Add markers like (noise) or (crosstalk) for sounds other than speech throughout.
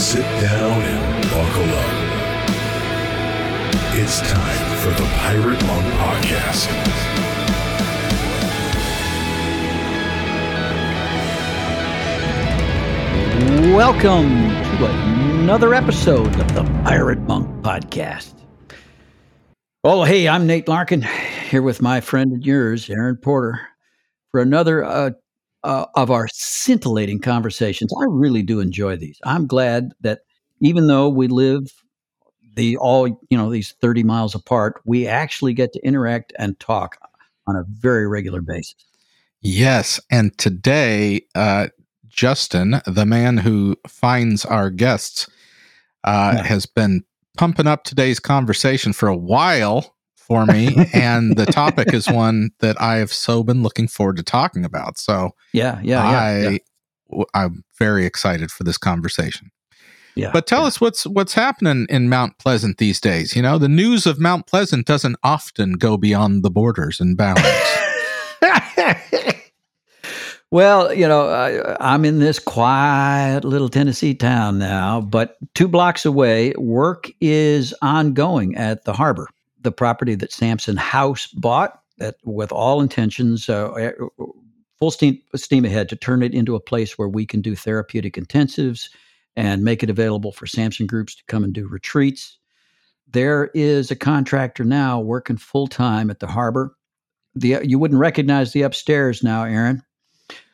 sit down and buckle up. It's time for the Pirate Monk Podcast. Welcome to another episode of the Pirate Monk Podcast. Oh, hey, I'm Nate Larkin here with my friend and yours, Aaron Porter, for another uh, uh, of our scintillating conversations. I really do enjoy these. I'm glad that even though we live the all you know these 30 miles apart, we actually get to interact and talk on a very regular basis. Yes, and today, uh, Justin, the man who finds our guests, uh, Yeah. has been pumping up today's conversation for a while for me, (laughs) and the topic is one that I have so been looking forward to talking about. So Yeah, yeah. I, yeah. w- I'm very excited for this conversation. yeah But tell yeah. us what's what's happening in Mount Pleasant these days. You know, the news of Mount Pleasant doesn't often go beyond the borders and bounds. (laughs) well, you know, I, I'm in this quiet little Tennessee town now, but two blocks away, work is ongoing at the harbor, the property that Samson House bought. That, with all intentions, uh, eh, full steam steam ahead to turn it into a place where we can do therapeutic intensives and make it available for Samson groups to come and do retreats. There is a contractor now working full time at the harbor the you wouldn't recognize the upstairs now, Aaron.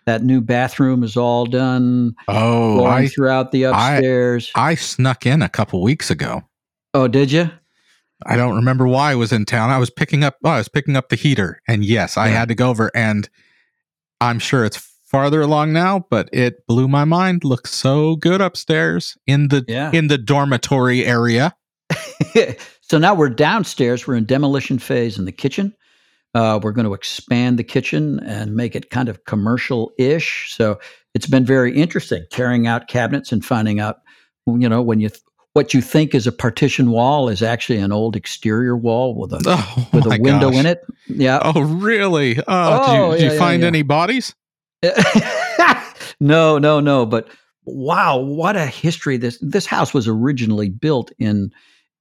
That new bathroom is all done, oh, going I throughout the I- upstairs. I snuck in a couple weeks ago. oh, did you? I don't remember why I was in town. I was picking up oh, I was picking up the heater. And yes, I Yeah. had to go over and I'm sure it's farther along now, but it blew my mind. Looks so good upstairs in the Yeah. in the dormitory area. (laughs) so now we're downstairs. We're in demolition phase in the kitchen. Uh, we're going to expand the kitchen and make it kind of commercial-ish. So it's been very interesting tearing out cabinets and finding out, you know, when you th- what you think is a partition wall is actually an old exterior wall with a Oh, with a window gosh. in it. Yeah. Oh, really? Oh, Oh, did you, did yeah, you yeah, find yeah. any bodies? (laughs) no, no, no. But wow, what a history! This this house was originally built in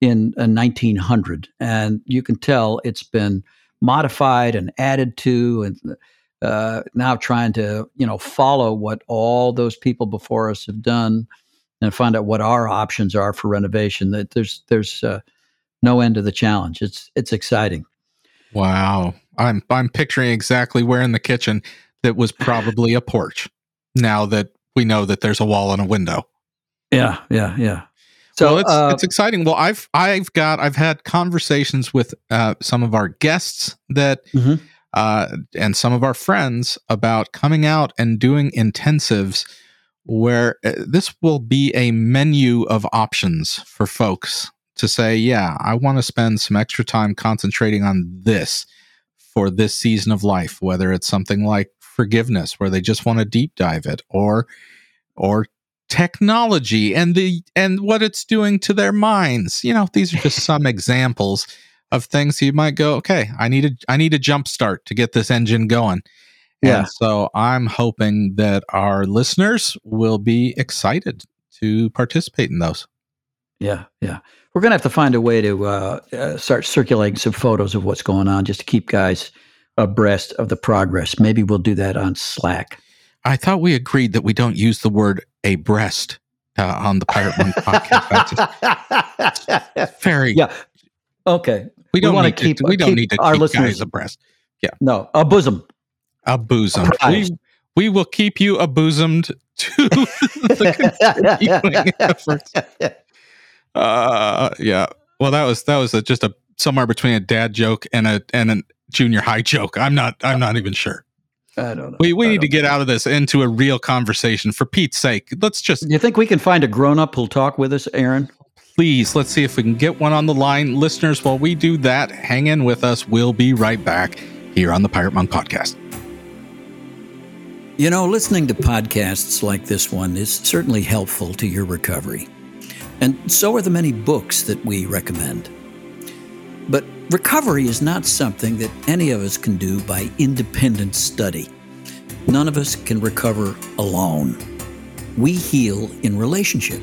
in uh, 1900, and you can tell it's been modified and added to, and uh, now trying to you know follow what all those people before us have done, and find out what our options are for renovation. That there's there's uh, no end to the challenge. It's it's exciting. Wow. I'm I'm picturing exactly where in the kitchen that was probably a porch. Now that we know that there's a wall and a window. Yeah, yeah, yeah. So well, it's uh, it's exciting. Well, I've I've got I've had conversations with uh, some of our guests that Mhm. uh, and some of our friends about coming out and doing intensives where uh, this will be a menu of options for folks to say, yeah, I want to spend some extra time concentrating on this for this season of life, whether it's something like forgiveness where they just want to deep dive it or or technology and the and what it's doing to their minds. You know, these are just (laughs) some examples of things you might go, okay, I need a I need a jump start to get this engine going. Yeah. And so I'm hoping that our listeners will be excited to participate in those. Yeah, yeah. We're going to have to find a way to uh, uh, start circulating some photos of what's going on just to keep guys abreast of the progress. Maybe we'll do that on Slack. I thought we agreed that we don't use the word a breast uh, on the Pirate Monk podcast. Just (laughs) very yeah. Okay. we don't keep- to, we don't keep need to our keep listeners- guys abreast. Yeah. No, a bosom. A bosom. We, we will keep you abosomed (laughs) to the continuing (laughs) efforts. Uh, yeah. Well, that was that was a, just a somewhere between a dad joke and a and a junior high joke. I'm not I'm not even sure. I don't know. We we I need to get out of this into a real conversation for Pete's sake. Let's just you think we can find a grown up who'll talk with us, Aaron? please let's see if we can get one on the line, listeners. While we do that, hang in with us. We'll be right back here on the Pirate Monk Podcast. You know, listening to podcasts like this one is certainly helpful to your recovery. And so are the many books that we recommend. But recovery is not something that any of us can do by independent study. None of us can recover alone. We heal in relationship.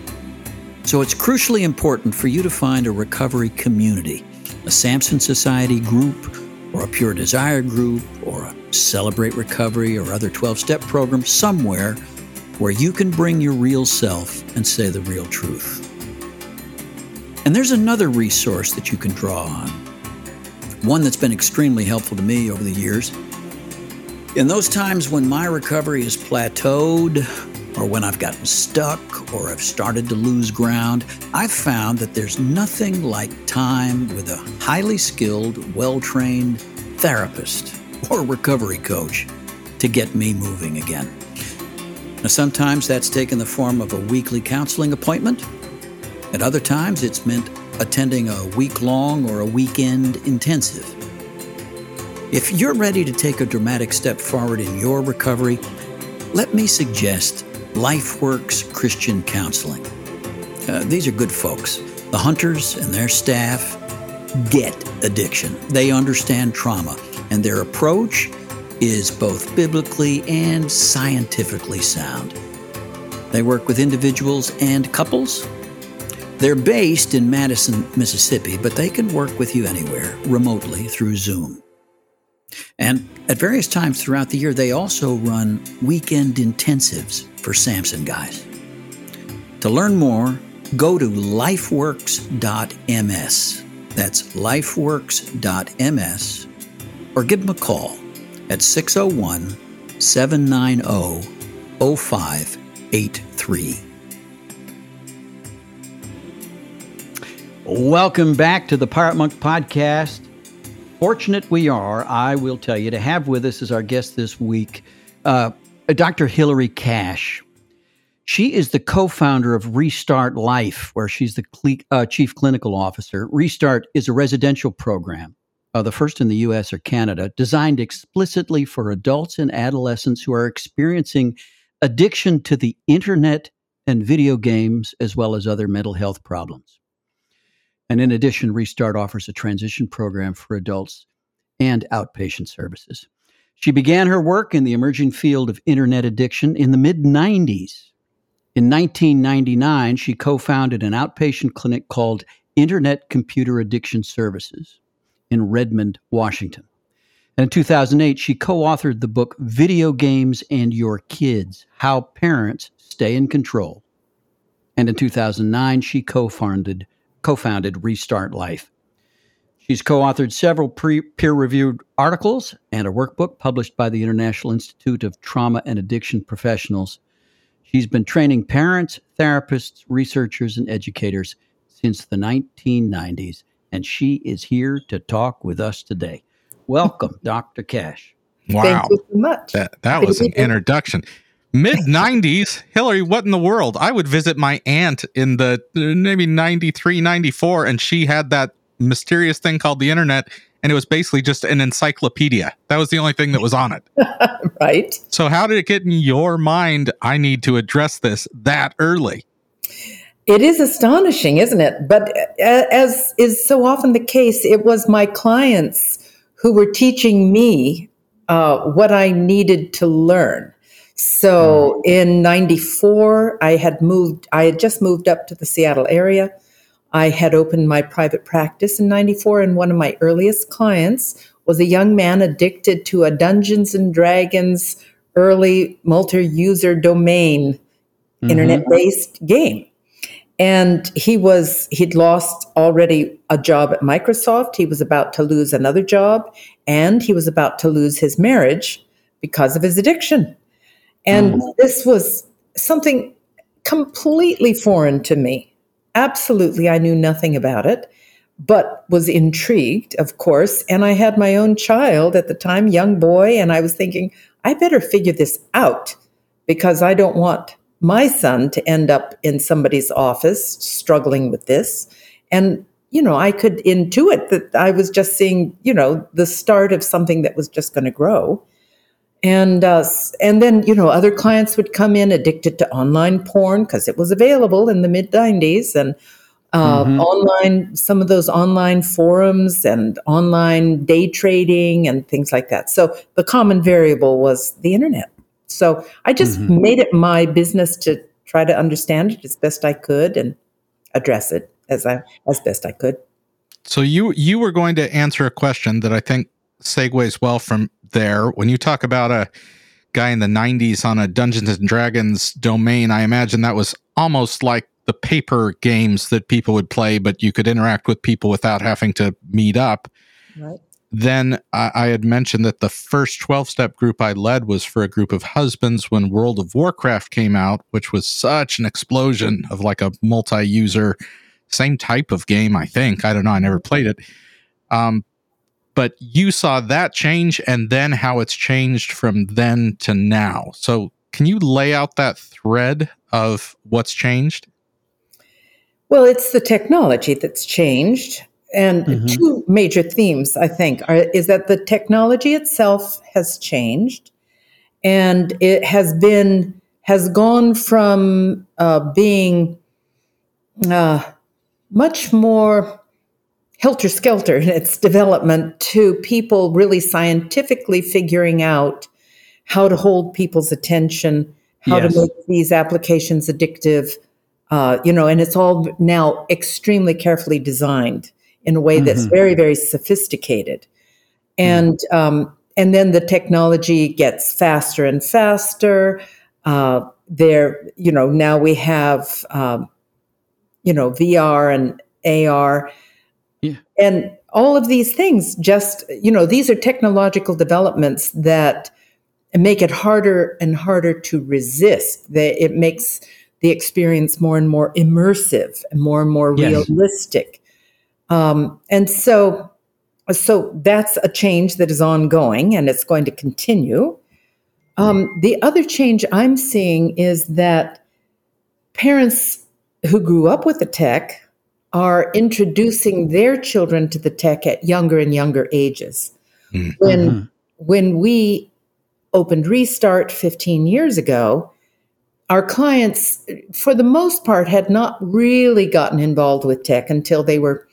So it's crucially important for you to find a recovery community, a Samson Society group, or a Pure Desire group, or a Celebrate Recovery or other 12 step program somewhere where you can bring your real self and say the real truth. And there's another resource that you can draw on, one that's been extremely helpful to me over the years. In those times when my recovery is plateaued, or when I've gotten stuck, or I've started to lose ground, I've found that there's nothing like time with a highly skilled, well trained therapist or recovery coach to get me moving again. Now, sometimes that's taken the form of a weekly counseling appointment. At other times, it's meant attending a week long or a weekend intensive. If you're ready to take a dramatic step forward in your recovery, let me suggest LifeWorks Christian Counseling. Uh, these are good folks. The Hunters and their staff get addiction, they understand trauma, and their approach is both biblically and scientifically sound. They work with individuals and couples. They're based in Madison, Mississippi, but they can work with you anywhere remotely through Zoom. And at various times throughout the year, they also run weekend intensives for Samson guys. To learn more, go to lifeworks.ms. That's lifeworks.ms or give them a call at 601 790 0583. Welcome back to the Pirate Monk Podcast. Fortunate we are, I will tell you, to have with us as our guest this week uh, Dr. Hilarie Cash. She is the co founder of Restart Life, where she's the uh, chief clinical officer. Restart is a residential program uh, the first in the US or Canada, designed explicitly for adults and adolescents who are experiencing addiction to the internet and video games, as well as other mental health problems. And in addition, Restart offers a transition program for adults and outpatient services. She began her work in the emerging field of internet addiction in the mid 90s. In 1999, she co founded an outpatient clinic called Internet Computer Addiction Services in Redmond, Washington. And in 2008, she co authored the book Video Games and Your Kids How Parents Stay in Control. And in 2009, she co founded co-founded Restart Life. She's co authored several peer reviewed articles and a workbook published by the International Institute of Trauma and Addiction Professionals. She's been training parents, therapists, researchers, and educators since the 1990s and she is here to talk with us today. Welcome, Dr. Cash. Wow. Thank you so much. That, that was an introduction. Mid 90s, Hilarie, what in the world? I would visit my aunt in the maybe 93, 94, and she had that mysterious thing called the internet, and it was basically just an encyclopedia. That was the only thing that was on it. (laughs) right. So, how did it get in your mind? I need to address this that early. It is astonishing, isn't it? But uh, as is so often the case, it was my clients who were teaching me uh, what I needed to learn. So hmm. in 94, I had moved, I had just moved up to the Seattle area. I had opened my private practice in 94, and one of my earliest clients was a young man addicted to a Dungeons and Dragons early multi user domain mm-hmm. internet based game and he was he'd lost already a job at Microsoft he was about to lose another job and he was about to lose his marriage because of his addiction and mm. this was something completely foreign to me absolutely i knew nothing about it but was intrigued of course and i had my own child at the time young boy and i was thinking i better figure this out because i don't want my son to end up in somebody's office struggling with this. And, you know, I could intuit that I was just seeing, you know, the start of something that was just going to grow. And uh, and then you know other clients would come in addicted to online porn because it was available in the mid '90s and uh, mm-hmm. online some of those online forums and online day trading and things like that. So the common variable was the internet. So I just mm-hmm. made it my business to try to understand it as best I could. And address it as I as best I could. So you you were going to answer a question that I think segues well from there. When you talk about a guy in the 90s on a Dungeons and Dragons domain, I imagine that was almost like the paper games that people would play, but you could interact with people without having to meet up. Right. Then I, I had mentioned that the first 12 step group I led was for a group of husbands when World of Warcraft came out, which was such an explosion of like a multi user, same type of game, I think. I don't know. I never played it. Um, but you saw that change and then how it's changed from then to now. So, can you lay out that thread of what's changed? Well, it's the technology that's changed. And mm-hmm. two major themes, I think, are, is that the technology itself has changed and it has been, has gone from uh, being uh, much more helter skelter in its development to people really scientifically figuring out how to hold people's attention, how yes. to make these applications addictive, uh, you know, and it's all now extremely carefully designed in a way mm-hmm. that's very, very sophisticated. And mm. um, and then the technology gets faster and faster. Uh, there, you know, now we have, um, you know, VR and AR, yeah. and all of these things. Just you know, these are technological developments that make it harder and harder to resist. That it makes the experience more and more immersive and more and more yes. realistic. Um, and so, so that's a change that is ongoing and it's going to continue. Um, the other change I'm seeing is that parents who grew up with the tech are introducing their children to the tech at younger and younger ages. Mm-hmm. When when we opened Restart 15 years ago, our clients, for the most part, had not really gotten involved with tech until they were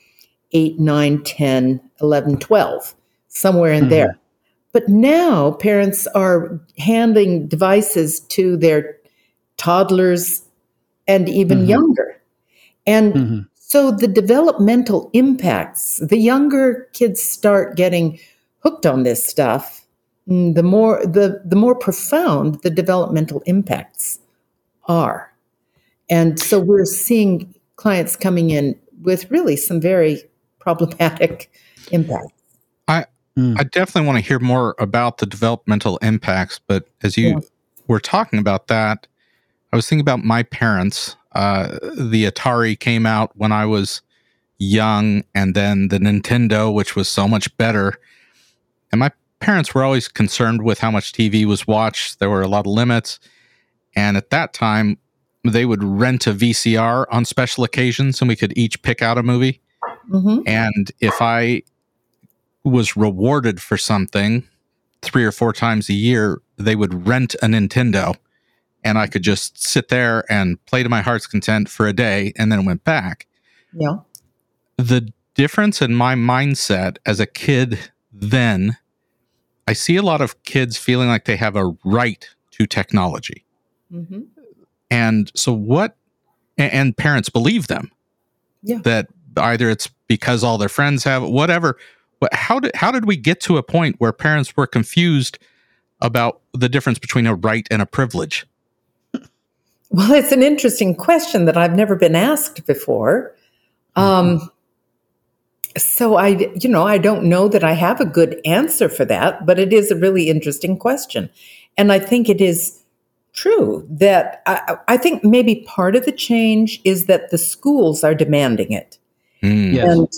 8, 9, 10, 11, 12, somewhere in mm-hmm. there. But now parents are handing devices to their toddlers and even mm-hmm. younger. And mm-hmm. So the developmental impacts, the younger kids start getting hooked on this stuff, mm, the more the the more profound the developmental impacts are. And so we're seeing clients coming in with really some very problematic (laughs) impacts. I mm. I definitely want to hear more about the developmental impacts, but as you yeah. were talking about that, I was thinking about my parents. Uh, the Atari came out when I was young, and then the Nintendo, which was so much better. And my parents were always concerned with how much TV was watched. There were a lot of limits. And at that time, they would rent a VCR on special occasions and we could each pick out a movie. Mm-hmm. And if I was rewarded for something three or four times a year, they would rent a Nintendo and I could just sit there and play to my heart's content for a day and then went back. Yeah. The difference in my mindset as a kid then, I see a lot of kids feeling like they have a right to technology. Mm-hmm. And so, what, and parents believe them. Yeah. That either it's because all their friends have whatever. But how did how did we get to a point where parents were confused about the difference between a right and a privilege? Well, it's an interesting question that I've never been asked before. Mm-hmm. Um, so I, you know, I don't know that I have a good answer for that, but it is a really interesting question, and I think it is true that I, I, think maybe part of the change is that the schools are demanding it. Mm. Yes. And,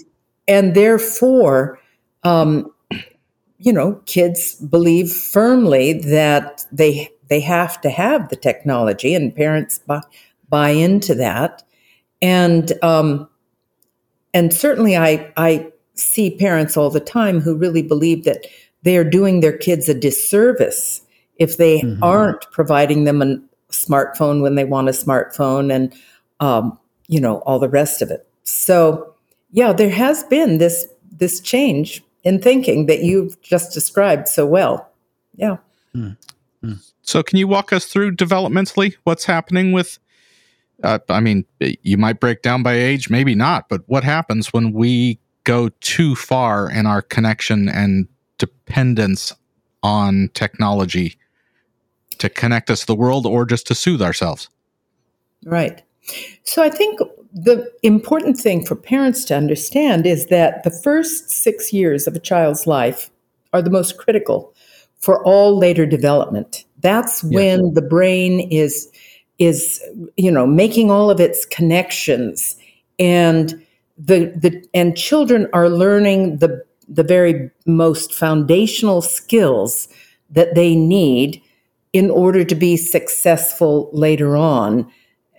and therefore, um, you know, kids believe firmly that they they have to have the technology, and parents buy, buy into that. And um, and certainly, I I see parents all the time who really believe that they are doing their kids a disservice if they mm-hmm. aren't providing them a smartphone when they want a smartphone and um, you know all the rest of it so yeah there has been this this change in thinking that you've just described so well yeah mm-hmm. So can you walk us through developmentally what's happening with uh, I mean, you might break down by age, maybe not, but what happens when we go too far in our connection and dependence on technology to connect us to the world or just to soothe ourselves? Right. So I think the important thing for parents to understand is that the first six years of a child's life are the most critical for all later development. That's when the brain is is you know making all of its connections. And the the and children are learning the the very most foundational skills that they need in order to be successful later on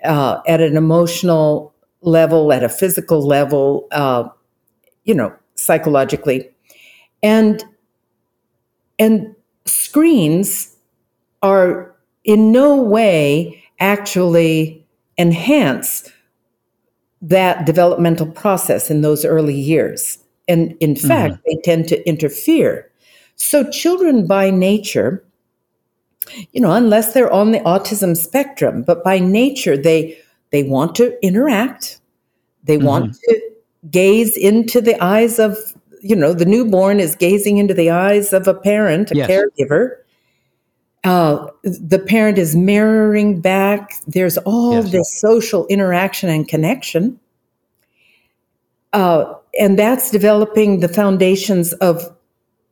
uh, at an emotional level, at a physical level, uh, you know, psychologically, and and screens are in no way actually enhance that developmental process in those early years. And in mm-hmm. fact, they tend to interfere. So, children by nature, you know, unless they're on the autism spectrum, but by nature, they they want to interact. They mm-hmm. want to gaze into the eyes of, you know, the newborn is gazing into the eyes of a parent, a yes. caregiver. Uh, the parent is mirroring back. There's all yes. this social interaction and connection. Uh, and that's developing the foundations of,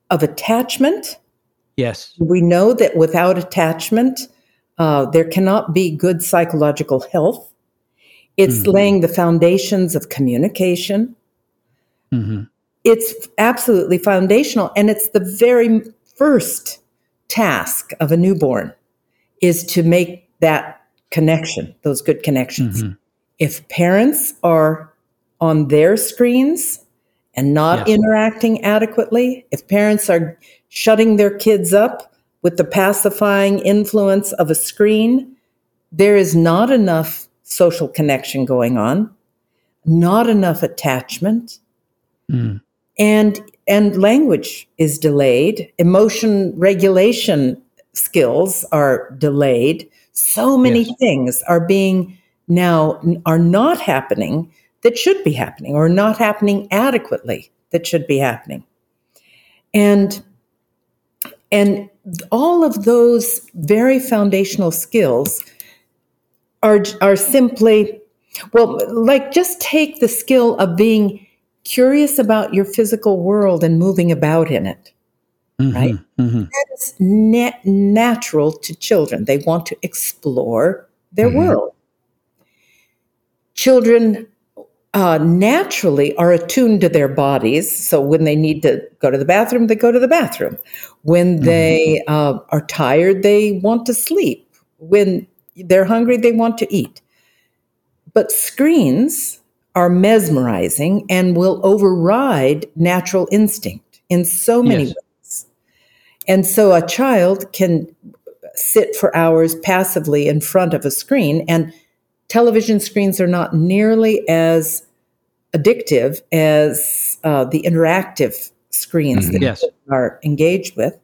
of attachment. Yes. We know that without attachment, uh, there cannot be good psychological health. It's mm-hmm. laying the foundations of communication. Mm-hmm. It's absolutely foundational. And it's the very first task of a newborn is to make that connection, those good connections. Mm-hmm. If parents are on their screens and not interacting adequately, if parents are shutting their kids up with the pacifying influence of a screen, there is not enough social connection going on, not enough attachment. Mm. And and language is delayed. Emotion regulation skills are delayed. So many yes. things are being now are not happening that should be happening or not happening adequately that should be happening. And and all of those very foundational skills are are simply well like just take the skill of being curious about your physical world and moving about in it. Mm-hmm, right? Mm-hmm. That is na- natural to children. They want to explore their mm-hmm. world. Children uh, naturally are attuned to their bodies. So when they need to go to the bathroom, they go to the bathroom. When mm-hmm. they uh, are tired, they want to sleep. When they're hungry, they want to eat. But screens are mesmerizing and will override natural instinct in so many yes. ways. And so a child can sit for hours passively in front of a screen, and television screens are not nearly as addictive as uh, the interactive screens mm-hmm. that yes. are engaged with.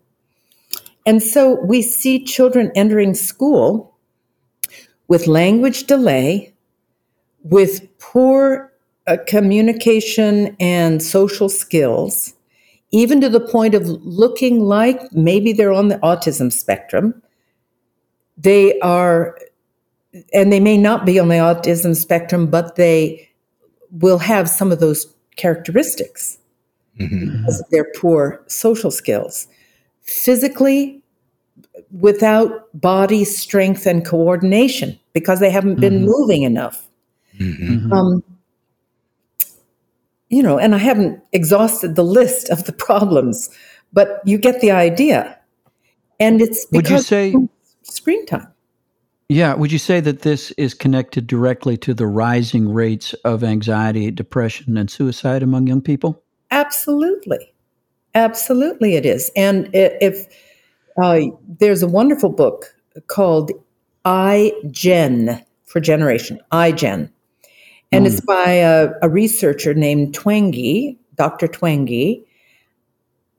And so we see children entering school with language delay, with poor uh, communication and social skills, even to the point of looking like maybe they're on the autism spectrum. They are, and they may not be on the autism spectrum, but they will have some of those characteristics mm-hmm. because of their poor social skills. Physically, without body strength and coordination because they haven't been mm-hmm. moving enough. Mm-hmm. Um, you know, and I haven't exhausted the list of the (laughs) problems, but you get the idea. And it's because would you say screen time. Yeah, would you say that this is connected directly to the rising rates of anxiety, depression, and suicide among young people? Absolutely, absolutely, it is. And if uh, there's a wonderful book called "I iGen for generation, I iGen, and mm. it's by a, a, researcher named Twenge, Dr. Twenge.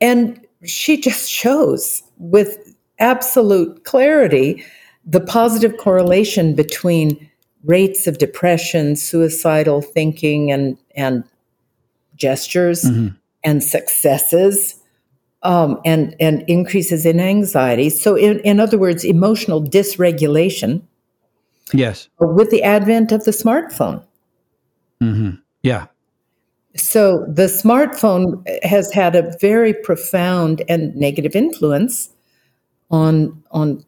And she just shows with absolute clarity the positive correlation between rates of depression, suicidal thinking, and and gestures Mhm. and successes, um, and and increases in anxiety. So, in, in other words, emotional dysregulation Yes. with the advent of the smartphone. Hmm Yeah. So the smartphone has had a very profound and negative influence on on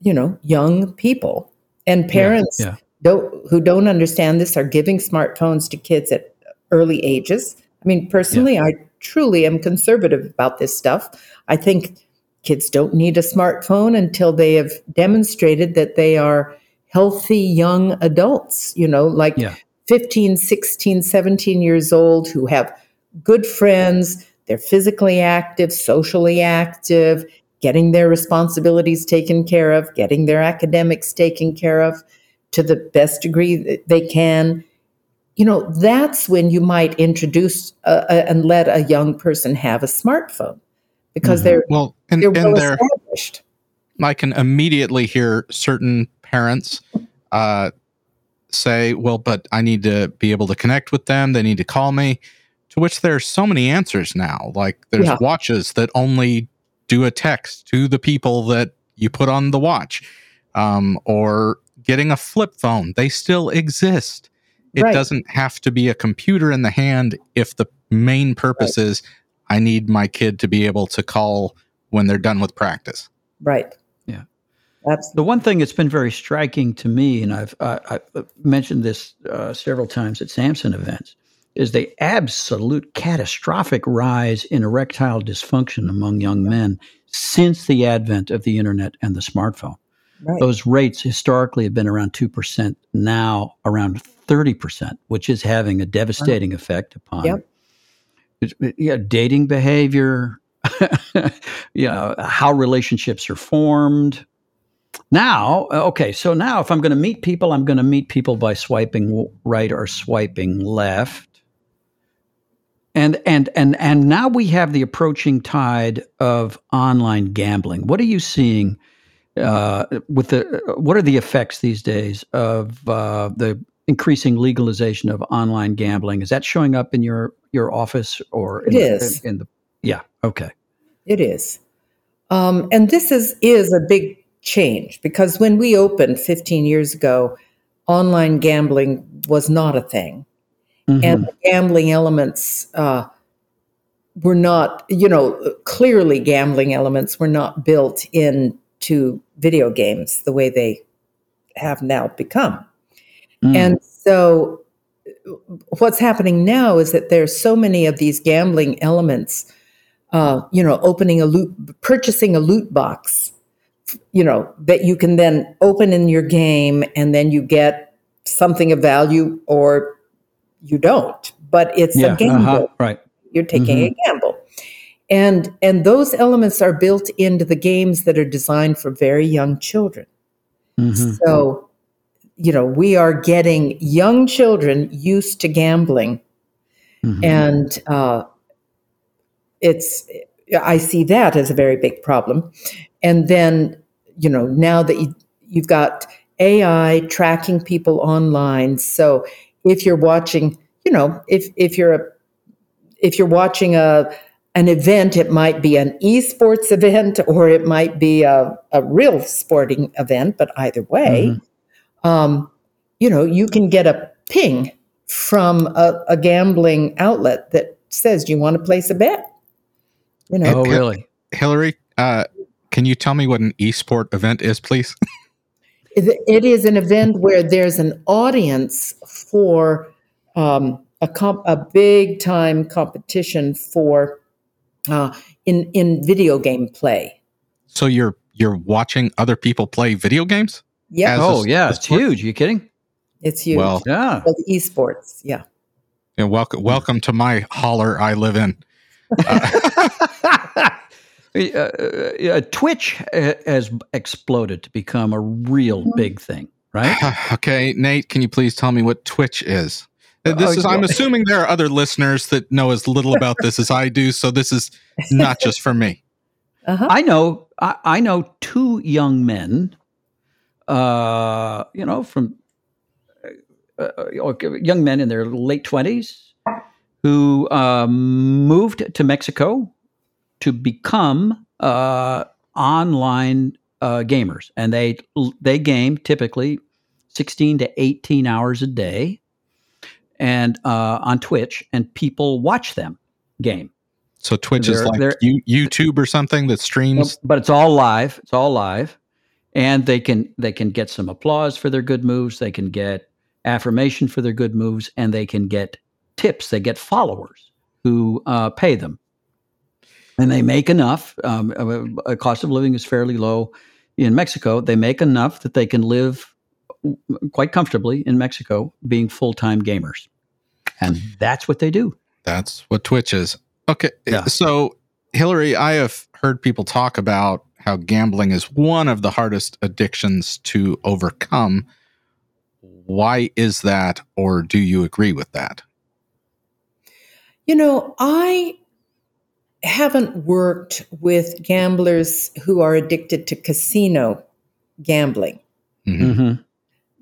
you know young people and parents yeah. don't who don't understand this are giving smartphones to kids at early ages. I mean personally I truly am conservative about this stuff. I think kids don't need a smartphone until they have demonstrated that they are healthy young adults, you know, like Yeah. 15, 16, 17 years old who have good friends, they're physically active, socially active, getting their responsibilities taken care of, getting their academics taken care of to the best degree that they can. You know, that's when you might introduce uh, uh, and let a young person have a smartphone because Mhm. they're Well, and, they're and well they're established. I can immediately hear certain parents uh, say, "Well, but I need to be able to connect with them. They need to call me." To which there's so many answers now. Like there's Yeah. watches that only do a text to the people that you put on the watch, um, or getting a flip phone. They still exist. It Right. doesn't have to be a computer in the hand if the main purpose is I need my kid to be able to call when they're done with practice. Right. Absolutely. The one thing that's been very striking to me, and I've I, I've mentioned this uh, several times at Samson events, is the absolute catastrophic rise in erectile dysfunction among young men since the advent of the internet and the smartphone. Right. Those rates historically have been around two percent, now around thirty percent, which is having a devastating effect upon Yep. yeah, dating behavior, (laughs) you know, how relationships are formed. Now, okay, so now if I'm going to meet people, I'm going to meet people by swiping right or swiping left. And and and and now we have the approaching tide of online gambling. What are you seeing uh, with the? What are the effects these days of uh, the increasing legalization of online gambling? Is that showing up in your your office or in It the, in, in the? Yeah. Okay. It is. Um, and this is, is a big change because when we opened 15 years ago, online gambling was not a thing. Mhm. And the gambling elements uh, were not, you know, clearly gambling elements were not built into video games the way they have now become. Mm. And so what's happening now is that there's so many of these gambling elements, uh, you know, opening a loot, purchasing a loot box, you know, that you can then open in your game and then you get something of value or you don't. But it's yeah. a gamble uh-huh, Right. you're taking a gamble and and those elements are built into the games that are designed for very young children Mhm. so you know we are getting young children used to gambling Mhm. and uh, it's i see that as a very big problem. And then you know now that you, you've got ai tracking people online so if you're watching you know if if you're a if you're watching a an event it might be an esports event (laughs) or it might be a, a real sporting event but either way um, you know you can get a ping from a, a gambling outlet that says do you want to place a bet you know Oh, really? Hilarie, uh, can you tell me what an esport event is, please? (laughs) It it is an event where there's an audience for um, a comp, a big time competition for uh, in in video game play. so you're you're watching other people play video games? Yeah, As a- Oh, yeah. a It's sport? huge. you kidding? it's huge. Well, Yeah. Well, esports, yeah. Yeah, welcome welcome to my holler I live in. (laughs) Uh, uh, Twitch uh, has exploded to become a real Mm-hmm. big thing, right? (sighs) okay, Nate, can you please tell me what Twitch is? Uh, This Uh, is I'm assuming there are other listeners that know as little about this as I do, so this is not just for me. (laughs) Uh-huh. I know. I, I know two young men uh, you know, from uh, uh, young men in their late 20s who uh, moved to Mexico to become uh, online uh, gamers, and they they game typically 16 to 18 hours a day, and uh, on Twitch, and people watch them game. So Twitch is They're- like they're- you, YouTube or something that streams. but it's all live. It's all live, and they can they can get some applause for their good moves. They can get affirmation for their good moves, and they can get tips. They get followers who uh, pay them, and they make enough. Um, uh, cost of living is fairly low in Mexico. They make enough that they can live quite comfortably in Mexico, being full time gamers, and that's what they do. That's what Twitch is. Okay. Yeah. So, Hilarie, I have heard people talk about how gambling is one of the hardest addictions to overcome. Why is that, or do you agree with that? You know, I haven't worked with gamblers who are addicted to casino gambling. Mhm. Mhm.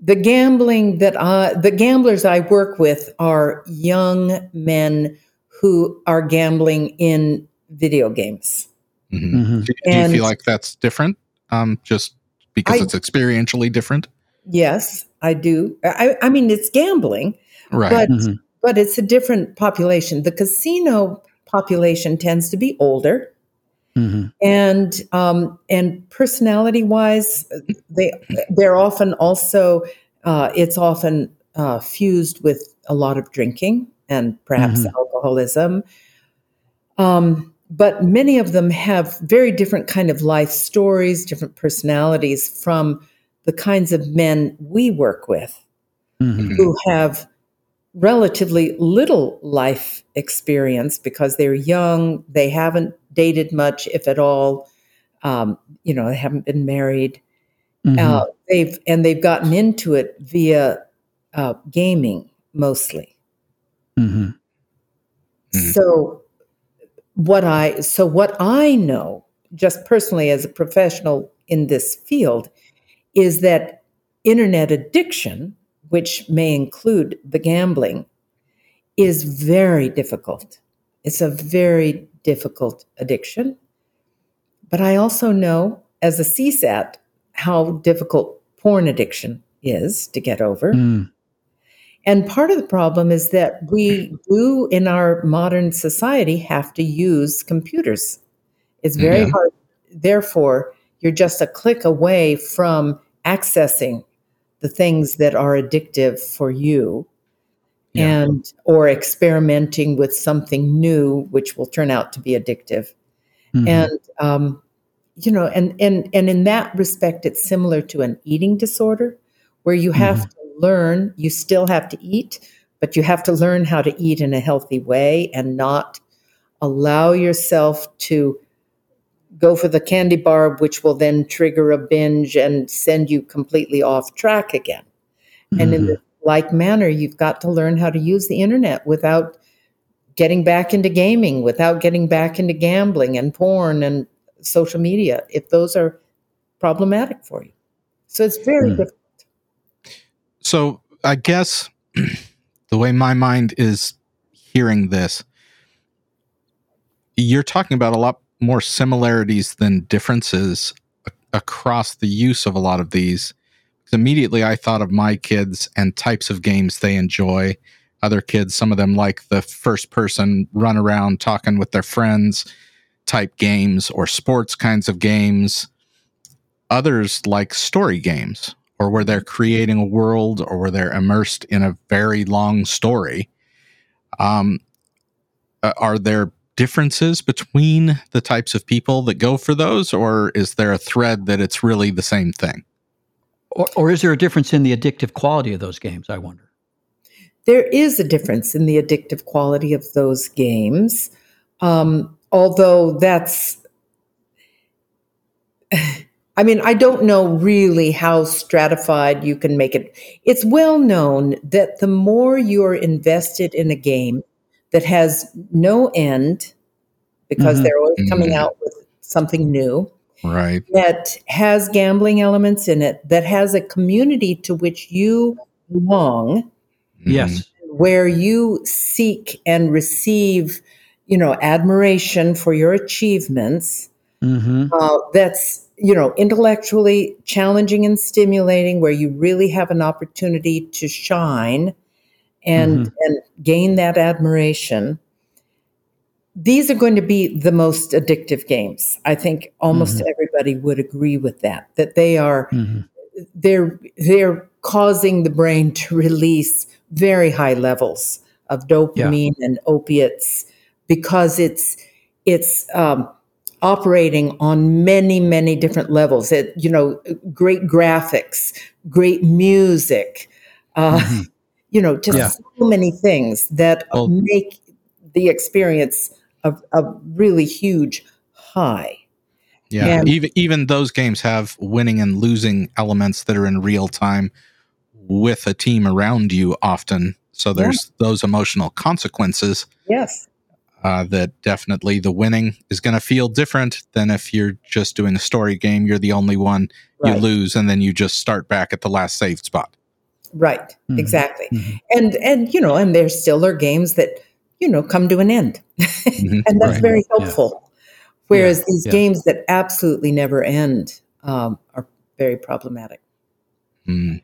The gambling that I, the gamblers I work with are young men who are gambling in video games. Mhm. Mhm. Do, do you feel like that's different? Um, just because I- it's experientially different, Yes, I do. I, I mean, it's gambling, right? but Mhm. But it's a different population. The casino population tends to be older. Mhm. and um, and personality wise, they they're often also uh, it's often uh, fused with a lot of drinking and perhaps Mhm. alcoholism. Um, but many of them have very different kind of life stories, different personalities from the kinds of men we work with Mhm. who have relatively little life experience because they're young, they haven't dated much, if at all. Um, you know, they haven't been married. Mhm. Uh, they've and they've gotten into it via uh, gaming mostly. Mhm. Mhm. So what I so what I know just personally as a professional in this field is that internet addiction, which may include the gambling, is very difficult. It's a very difficult addiction. But I also know as a CSAT how difficult porn addiction is to get over. Mm. And part of the problem is that we do in our modern society have to use computers. It's very Yeah. hard. Therefore, you're just a click away from accessing the things that are addictive for you Yeah. and or experimenting with something new which will turn out to be addictive Mhm. and um, you know and and and in that respect it's similar to an eating disorder where you have to learn you still have to eat but you have to learn how to eat in a healthy way and not allow yourself to go for the candy bar which will then trigger a binge and send you completely off track again and in Mhm. the like manner you've got to learn how to use the internet without getting back into gaming without getting back into gambling and porn and social media if those are problematic for you so it's very Hmm. difficult So I guess (clears throat) the way my mind is hearing this, you're talking about a lot more similarities than differences across the use of a lot of these. Immediately, I thought of my kids and types of games they enjoy. Other kids, some of them like the first person run around talking with their friends type games or sports kinds of games. Others like story games or where they're creating a world or where they're immersed in a very long story. Um, uh, are there differences between the types of people that go for those, or is there a thread that it's really the same thing? Or, or is there a difference in the addictive quality of those games? I wonder. there is a difference in the addictive quality of those games um, although that's (sighs) I mean, I don't know really how stratified you can make it. It's well known that the more you're invested in a game that has no end, because Mhm. they're always coming Mhm. out with something new, Right. that has gambling elements in it, that has a community to which you belong, Yes. where you seek and receive, you know, admiration for your achievements. hmm Uh, that's you know intellectually challenging and stimulating, where you really have an opportunity to shine and and gain that admiration. These are going to be the most addictive games. I think almost everybody would agree with that. That they are hmm they're they're causing the brain to release very high levels of dopamine and opiates because it's it's um, operating on many many different levels. It you know great graphics, great music, uh, Mhm. You know just Yeah. so many things that Well- make the experience a, a really huge high. Yeah. And- even even those games have winning and losing elements that are in real time with a team around you often. So there's those emotional consequences Yes. uh, that definitely the winning is going to feel different than if you're just doing a story game. You're the only one, you lose, and then you just start back at the last saved spot. Right, Mhm. exactly. Mhm. And and you know, and there still are games that, you know, come to an end. Mhm. (laughs) and that's Right. very Yeah. helpful. Whereas Yeah, these yeah. games that absolutely never end um, are very problematic. Mm.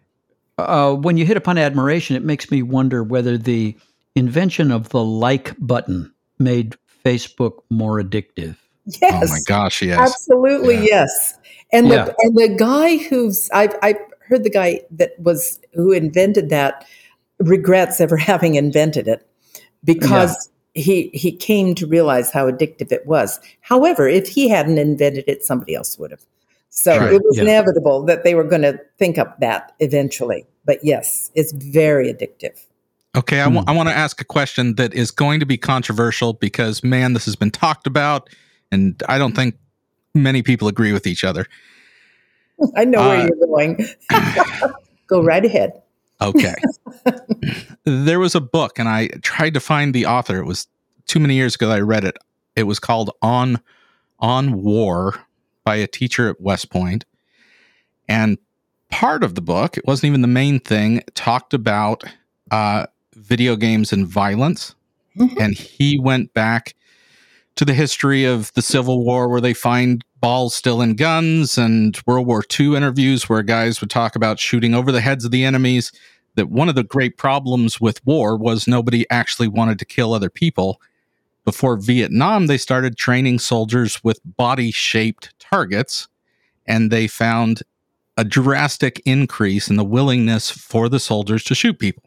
uh, when you hit upon admiration, it makes me wonder whether the invention of the like button made Facebook more addictive. Yes. Oh my gosh, yes. Absolutely, Yeah. yes. And Yeah. the and the guy who's I've I've heard the guy that was who invented that regrets ever (laughs) having invented it because he he came to realize how addictive it was. However, if he hadn't invented it, somebody else would have. So Right, it was yeah. inevitable that they were going to think up that eventually. But yes, it's very addictive. Okay, I Hmm. I want to ask a question that is going to be controversial because, man, this has been talked about, and I don't think many people agree with each other. I know Uh, where you're going. (laughs) Go right ahead. Okay. (laughs) there was a book, and I tried to find the author. It was too many years ago that I read it. It was called On On War by a teacher at West Point. And part of the book, it wasn't even the main thing, talked about uh, video games and violence. Mhm. And he went back to the history of the Civil War where they find balls still in guns and World War II interviews where guys would talk about shooting over the heads of the enemies. That one of the great problems with war was nobody actually wanted to kill other people. Before Vietnam, they started training soldiers with body shaped targets, and they found a drastic increase in the willingness for the soldiers to shoot people.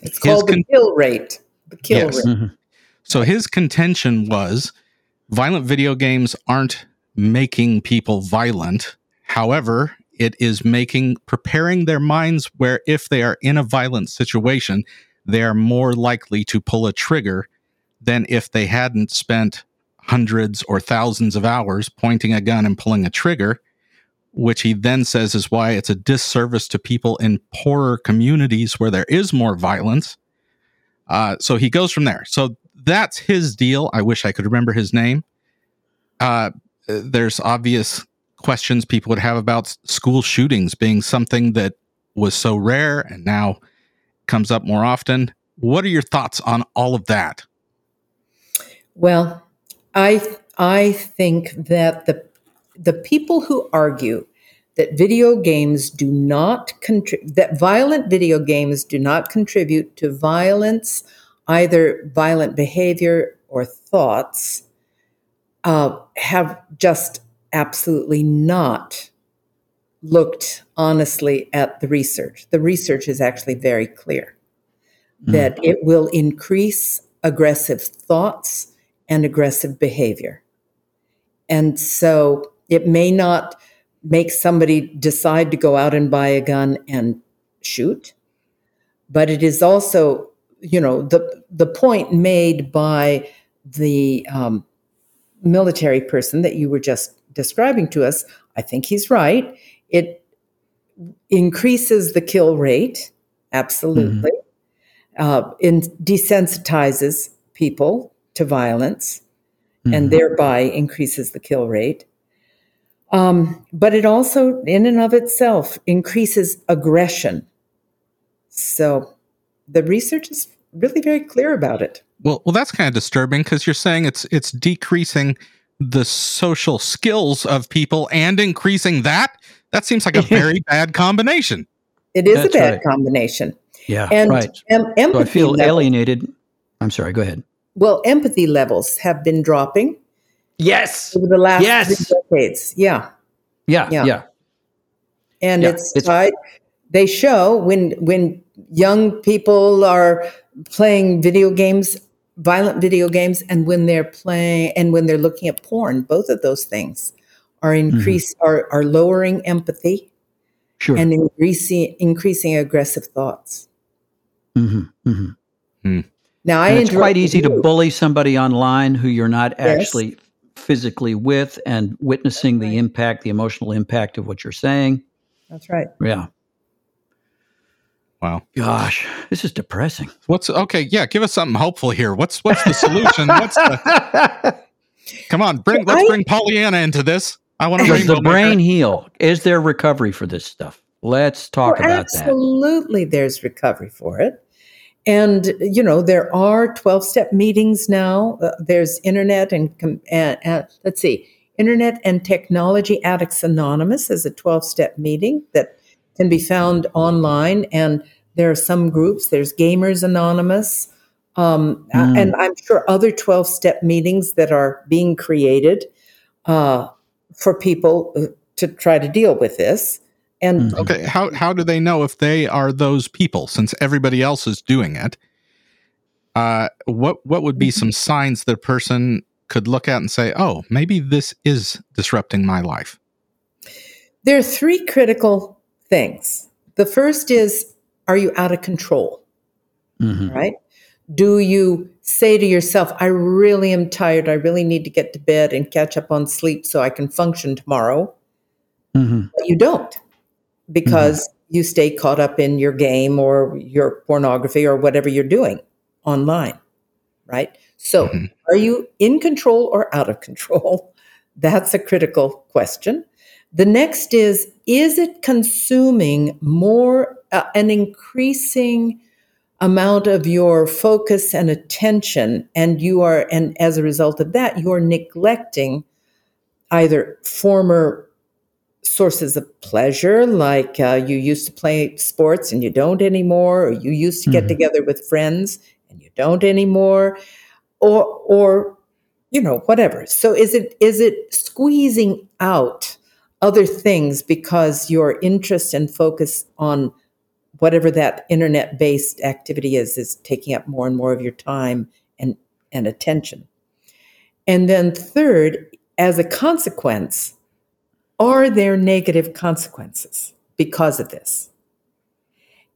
It's His called con- the kill rate. The kill Yes. rate. Mhm. So his contention was violent video games aren't making people violent. However, it is making preparing their minds where if they are in a violent situation, they are more likely to pull a trigger than if they hadn't spent hundreds or thousands of hours pointing a gun and pulling a trigger, which he then says is why it's a disservice to people in poorer communities where there is more violence. Uh, so he goes from there. So that's his deal. I wish I could remember his name. Uh, there's obvious questions people would have about school shootings being something that was so rare and now comes up more often. What are your thoughts on all of that? Well, I I think that the the people who argue that video games do not contribute that violent video games do not contribute to violence, either violent behavior or thoughts, uh, have just absolutely not looked honestly at the research. The research is actually very clear that it will increase aggressive thoughts and aggressive behavior. And so it may not make somebody decide to go out and buy a gun and shoot, but it is also, you know, the the point made by the um, military person that you were just describing to us. I think he's right. It increases the kill rate, absolutely. Uh, in desensitizes people to violence and Mhm. thereby increases the kill rate. Um, but it also, in and of itself, increases aggression. So the research is really very clear about it. Well, well, that's kind of disturbing because you're saying it's it's decreasing the social skills of people and increasing that. That seems like a (laughs) very bad combination. It is That's a bad right. combination. Yeah, And right. em- So empathy I feel levels, alienated. I'm sorry. Go ahead. well, empathy levels have been dropping Yes. over the last Yes. three decades. Yeah. Yeah. Yeah. Yeah. and Yeah, it's, it's- tied. They show when when young people are playing video games, violent video games, and when they're playing and when they're looking at porn, both of those things are Mm-hmm. are are lowering empathy Sure. and increasing increasing aggressive thoughts. hmm hmm Now, I it's quite interrupted easy to bully somebody online who you're not Yes. actually physically with and witnessing the impact, the emotional impact of what you're saying. That's right. Yeah. Wow. Gosh, this is depressing. What's okay? Yeah, give us something hopeful here. What's what's the solution? What's the, (laughs) come on, bring let's I- bring Pollyanna into this. I want to Does the rainbow maker. brain heal? Is there recovery for this stuff? Let's talk Well, about that. absolutely, there's recovery for it. And, you know, there are 12 step meetings now. Uh, there's Internet and, com- and, and, let's see, Internet and Technology Addicts Anonymous is a 12 step meeting that can be found online. And there are some groups, there's Gamers Anonymous. Um, Mm. And I'm sure other 12 step meetings that are being created uh, for people uh, to try to deal with this. And Mhm. Okay, how how do they know if they are those people since everybody else is doing it? Uh, what what would be some signs that a person could look at and say, "Oh, maybe this is disrupting my life"? There are three critical things. The first is Are you out of control? Mhm. Right? Do you say to yourself, I really am tired. I really need to get to bed and catch up on sleep so I can function tomorrow? Mhm. But you don't because you stay caught up in your game or your pornography or whatever you're doing online. Right? So, Mhm. are you in control or out of control? (laughs) That's a critical question. The next is Is it consuming more, uh, an increasing amount of your focus and attention? And you are, and as a result of that, you're neglecting either former sources of pleasure, like uh, you used to play sports and you don't anymore, or you used to get Mhm. together with friends and you don't anymore, or, or you know whatever so is it is it squeezing out other things because your interest and focus on whatever that internet based activity is is taking up more and more of your time and and attention and then third as a consequence are there negative consequences because of this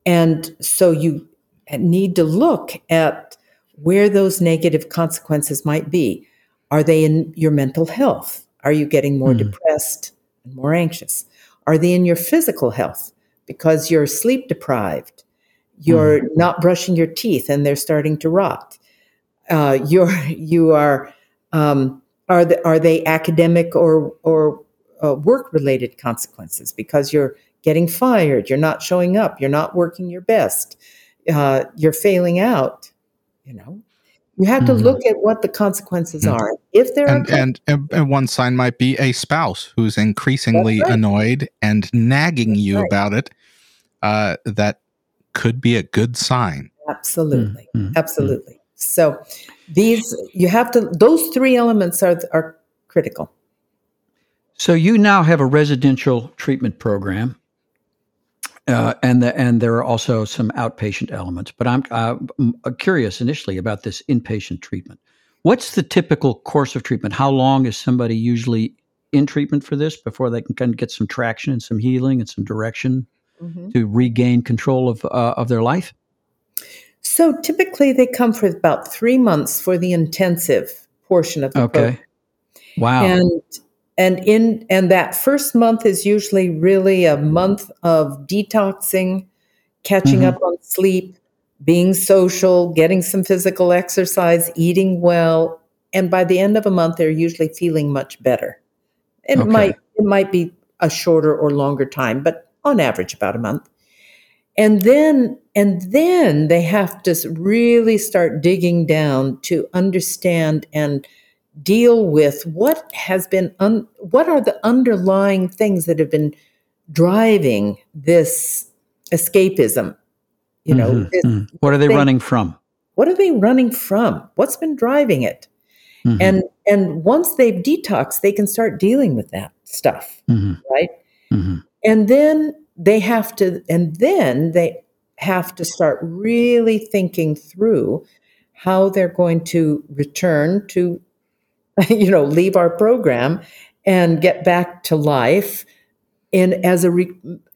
and so you need to look at where those negative consequences might be. Are they in your mental health? Are you getting more Hmm. depressed and more anxious? Are they in your physical health because you're sleep deprived? You're not brushing your teeth and they're starting to rot. Uh, you're (laughs) you are um, are the, are they academic or or uh, work related consequences because you're getting fired, you're not showing up, you're not working your best, uh, you're failing out. You know, you have to Mhm. look at what the consequences Mhm. are. If there are And, and and and one sign might be a spouse who's increasingly right. annoyed and nagging That's you right. about it. Uh, that could be a good sign. absolutely, Mm, mm, absolutely. So these you have to; those three elements are are critical. So you now have a residential treatment program, uh, and the, and there are also some outpatient elements. But I'm uh, m- curious initially about this inpatient treatment. What's the typical course of treatment? How long is somebody usually in treatment for this before they can kind of get some traction and some healing and some direction to regain control of uh, of their life? So typically, they come for about three months for the intensive portion of the program. Okay. Wow. and and in and that first month is usually really a month of detoxing catching Mhm. up on sleep being social getting some physical exercise eating well and by the end of a month they're usually feeling much better And Okay. it might it might be a shorter or longer time, but on average about a month. And then and then they have to really start digging down to understand and deal with what has been un, what are the underlying things that have been driving this escapism you know Mhm, this- mhm. what are they they- running from? what are they running from what's been driving it Mhm, and and once they've detoxed they can start dealing with that stuff mhm, right mhm. and then they have to and then they have to start really thinking through how they're going to return to (laughs) you know leave our program and get back to life in as a re,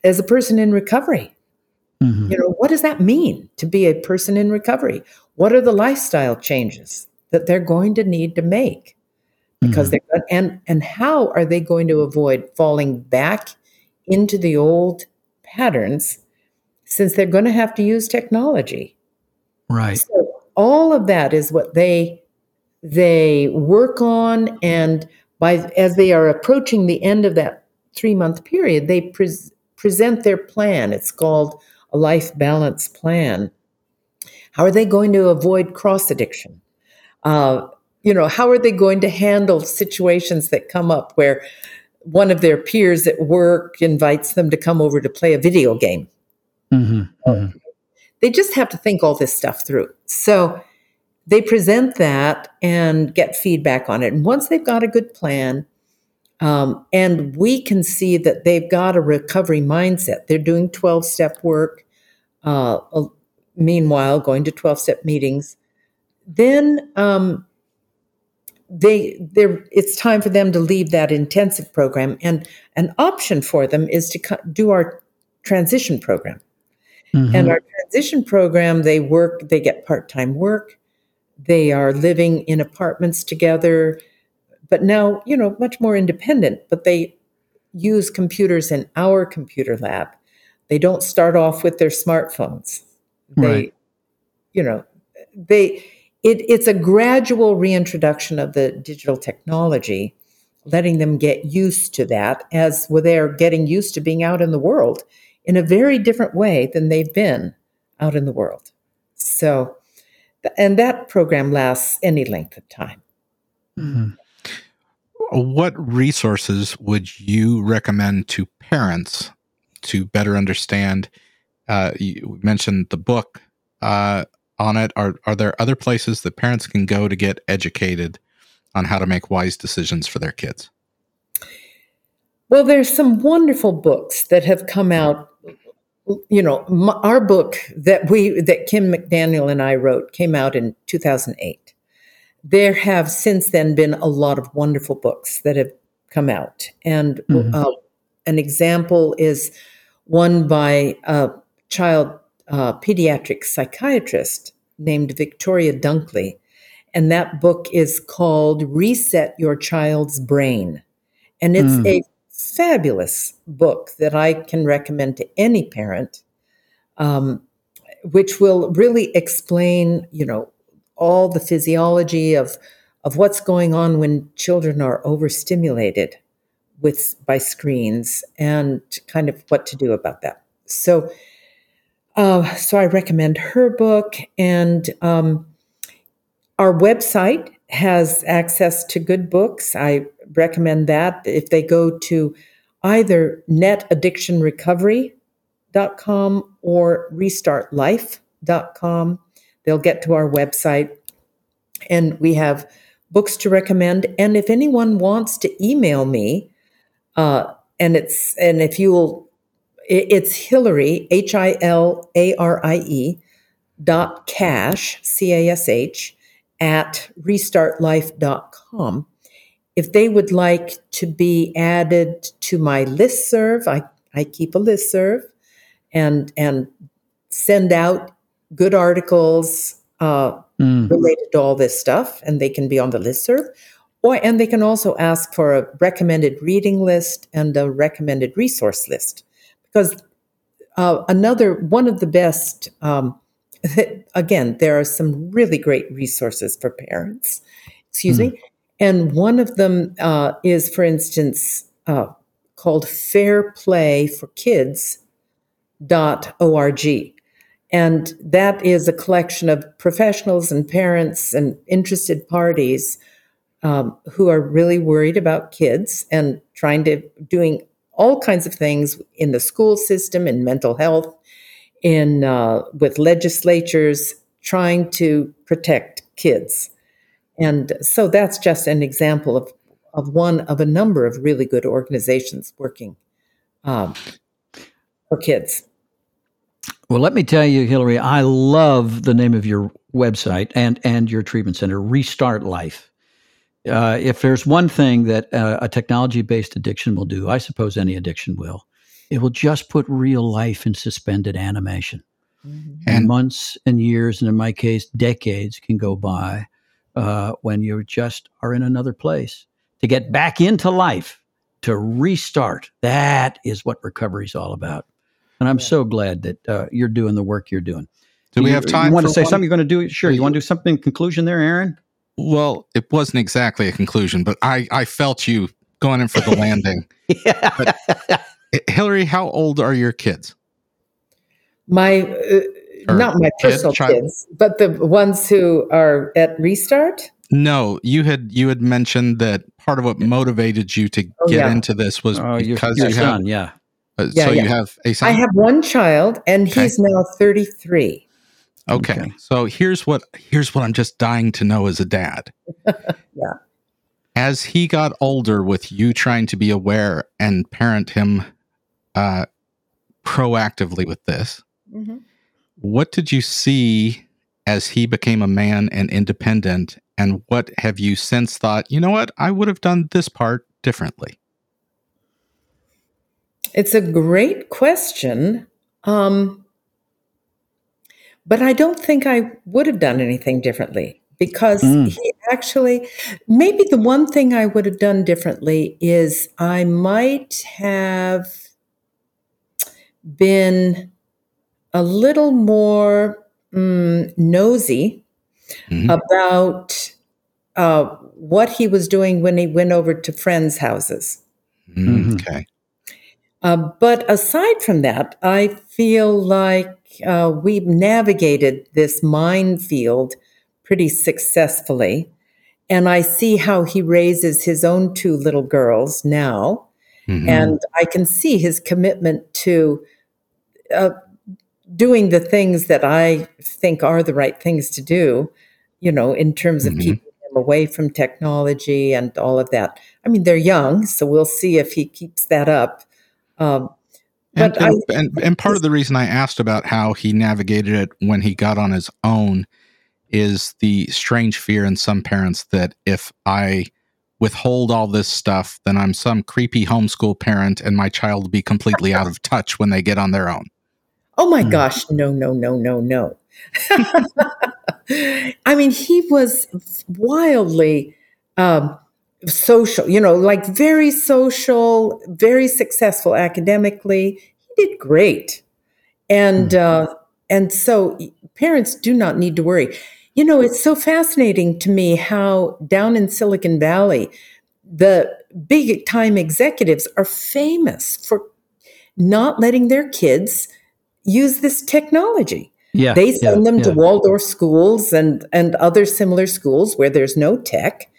as a person in recovery Mhm. you know what does that mean to be a person in recovery what are the lifestyle changes that they're going to need to make because Mhm. they're and and how are they going to avoid falling back into the old patterns since they're going to have to use technology right. so all of that is what they they work on and by as they are approaching the end of that 3 month period they pres present their plan it's called a life balance plan how are they going to avoid cross addiction uh, you know how are they going to handle situations that come up where one of their peers at work invites them to come over to play a video game Mhm, mhm. they just have to think all this stuff through. So they present that and get feedback on it. And once they've got a good plan, um, and we can see that they've got a recovery mindset, they're doing 12 step work, uh, uh, meanwhile, going to 12 step meetings, then um, they they're, it's time for them to leave that intensive program. And an option for them is to co- do our transition program. Mhm. And our transition program, they work, they get part time work. They are living in apartments together, but now, you know, much more independent, but they use computers in our computer lab. They don't start off with their smartphones. They, Right. you know, they, it, it's a gradual reintroduction of the digital technology, letting them get used to that as well, they're getting used to being out in the world in a very different way than they've been out in the world. So, and that program lasts any length of time. Mhm. What resources would you recommend to parents to better understand? Uh, you mentioned the book uh, on it. Are are there other places that parents can go to get educated on how to make wise decisions for their kids? Well, there's some wonderful books that have come out. You know, m- our book that we that Kim McDaniel and I wrote came out in 2008. There have since then been a lot of wonderful books that have come out, and Mhm. uh, an example is one by a child uh, pediatric psychiatrist named Victoria Dunckley, and that book is called "Reset Your Child's Brain," and it's Mm. a fabulous book that I can recommend to any parent, um, which will really explain, you know, all the physiology of of what's going on when children are overstimulated with by screens and kind of what to do about that. So, uh, so I recommend her book, and um, our website has access to good books. I recommend that if they go to either netaddictionrecovery.com or restartlife.com, they'll get to our website. And we have books to recommend. And if anyone wants to email me, uh, and it's and if you will, it's Hilarie H I L A R I E dot cash c a s h at restartlife.com. If they would like to be added to my listserv, I, I keep a listserv and and send out good articles uh, Mm. related to all this stuff, and they can be on the listserv. Or and they can also ask for a recommended reading list and a recommended resource list, because uh, another one of the best. Um, (laughs) again, there are some really great resources for parents. Excuse me, And one of them uh, is, for instance, uh, called Fair Play for Kids.org. And that is a collection of professionals and parents and interested parties um, who are really worried about kids and trying to doing all kinds of things in the school system, in mental health, in uh, with legislatures trying to protect kids. And so that's just an example of, of one of a number of really good organizations working um, for kids. Well, let me tell you, Hilarie, I love the name of your website and, and your treatment center, Restart Life. Uh, if there's one thing that uh, a technology based addiction will do, I suppose any addiction will, it will just put real life in suspended animation. Mm-hmm. And months and years, and in my case, decades can go by uh, when you just are in another place. To get back into life, to restart, that is what recovery is all about. And I'm yeah. so glad that uh, you're doing the work you're doing. Do we have time? You want to say one? something? You're going to do? Sure. You want to do something in conclusion there, Aaron? Well, it wasn't exactly a conclusion, but I, I felt you going in for the (laughs) landing. yeah. But, Hilarie, how old are your kids? My, uh, not my personal kid, kids, but the ones who are at Restart. No, you had you had mentioned that part of what motivated you to oh, get yeah. into this was oh, because your, your you son, have, yeah. Uh, yeah, so yeah. you have a son. I have one child, and okay. he's now thirty three. Okay. okay. So here's what here's what I'm just dying to know as a dad. (laughs) yeah. As he got older with you trying to be aware and parent him uh, proactively with this, mm-hmm. What did you see as he became a man and independent? And what have you since thought, you know what, I would have done this part differently? It's a great question. Um, but I don't think I would have done anything differently because mm. he actually, maybe the one thing I would have done differently is I might have been a little more mm, nosy mm-hmm. about uh, what he was doing when he went over to friends' houses. Mm-hmm. Okay. Uh, but aside from that, I feel like uh, we've navigated this minefield pretty successfully. And I see how he raises his own two little girls now. Mm-hmm. And I can see his commitment to uh, doing the things that I think are the right things to do, you know, in terms of mm-hmm. keeping them away from technology and all of that. I mean, they're young, so we'll see if he keeps that up. Um, and, and, I, and, and part of the reason I asked about how he navigated it when he got on his own is the strange fear in some parents that if I withhold all this stuff, then I'm some creepy homeschool parent and my child will be completely out of touch when they get on their own. Oh my mm. gosh, no, no, no, no, no. I mean, he was wildly um, social, you know, like very social, very successful academically. He did great. And, mm. uh, and so parents do not need to worry. You know, it's so fascinating to me how down in Silicon Valley, the big time executives are famous for not letting their kids use this technology. Yeah, they send yeah, them yeah. to Waldorf schools and and other similar schools where there's no tech,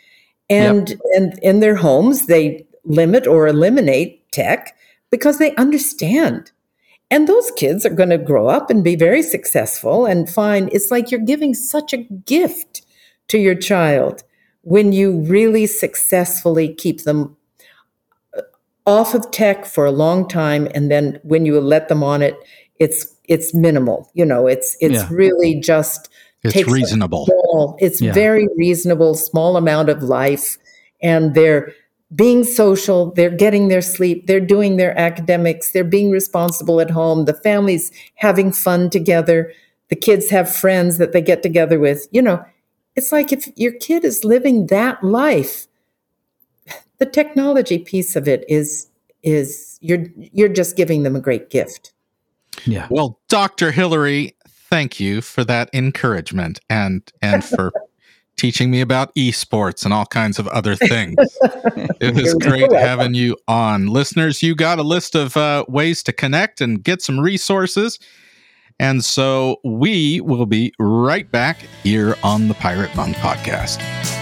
and yep. and in their homes they limit or eliminate tech because they understand. And those kids are going to grow up and be very successful and find it's like you're giving such a gift to your child when you really successfully keep them uh, off of tech for a long time and then when you let them on it it's it's minimal you know it's it's yeah. really just it's reasonable small, it's yeah. very reasonable small amount of life and they're being social they're getting their sleep they're doing their academics they're being responsible at home the family's having fun together the kids have friends that they get together with you know it's like if your kid is living that life the technology piece of it is is you're you're just giving them a great gift yeah. Well, Dr. Hilarie, thank you for that encouragement and and for (laughs) teaching me about esports and all kinds of other (laughs) things. it was great having you on. Listeners, you got a list of uh, ways to connect and get some resources. And so we will be right back here on the Pirate Monk podcast.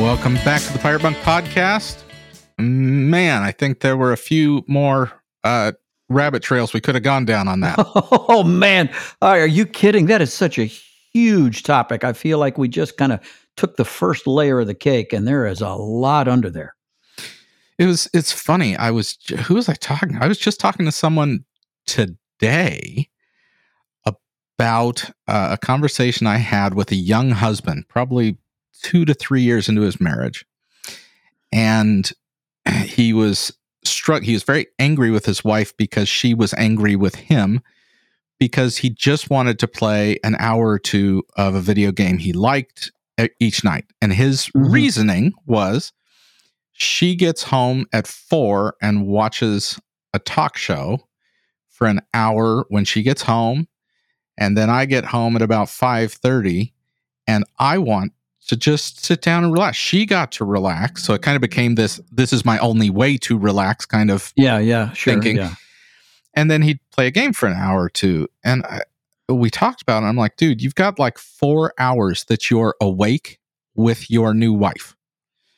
Welcome back to the Pirate Monk podcast. Man, I think there were a few more uh, rabbit trails we could have gone down on that. (laughs) Oh man, are you kidding? That is such a huge topic. I feel like we just kind of took the first layer of the cake, and there is a lot under there. It was it's funny. I was who was I talking? I was just talking to someone today about uh, a conversation I had with a young husband, probably 2 to 3 years into his marriage. And he was struck he was very angry with his wife because she was angry with him because he just wanted to play an hour or two of a video game he liked each night. And his Mhm. reasoning was she gets home at four and watches a talk show for an hour when she gets home and then i get home at about 5.30 and i want to just sit down and relax she got to relax so it kind of became this this is my only way to relax kind of Yeah, yeah, sure. Thinking. Yeah. and then he'd play a game for an hour or two and I, we talked about it i'm like dude you've got like four hours that you're awake with your new wife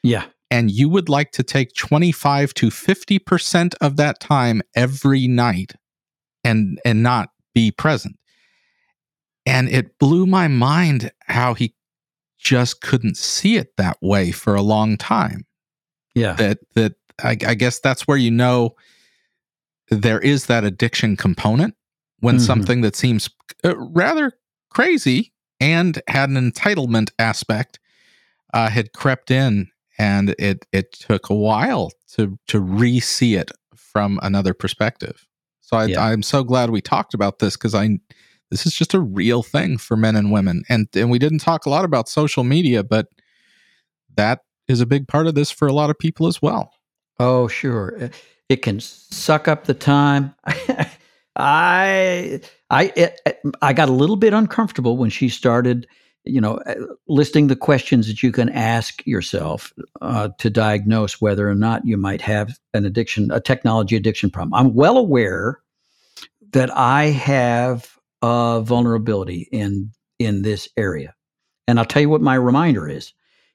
Yeah. and you would like to take 25 to 50% of that time every night and and not be present and it blew my mind how he just couldn't see it that way for a long time Yeah. that that I, I guess that's where you know there is that addiction component when Mhm. something that seems uh, rather crazy and had an entitlement aspect uh, had crept in, and it it took a while to to re-see it from another perspective. So I, Yeah. I'm so glad we talked about this because I this is just a real thing for men and women, and and we didn't talk a lot about social media, but that is a big part of this for a lot of people as well. Oh, sure. It- can suck up the time. (laughs) I I it, I got a little bit uncomfortable when she started, you know, uh, listing the questions that you can ask yourself uh, to diagnose whether or not you might have an addiction, a technology addiction problem. I'm well aware that I have a vulnerability in in this area, and I'll tell you what my reminder is.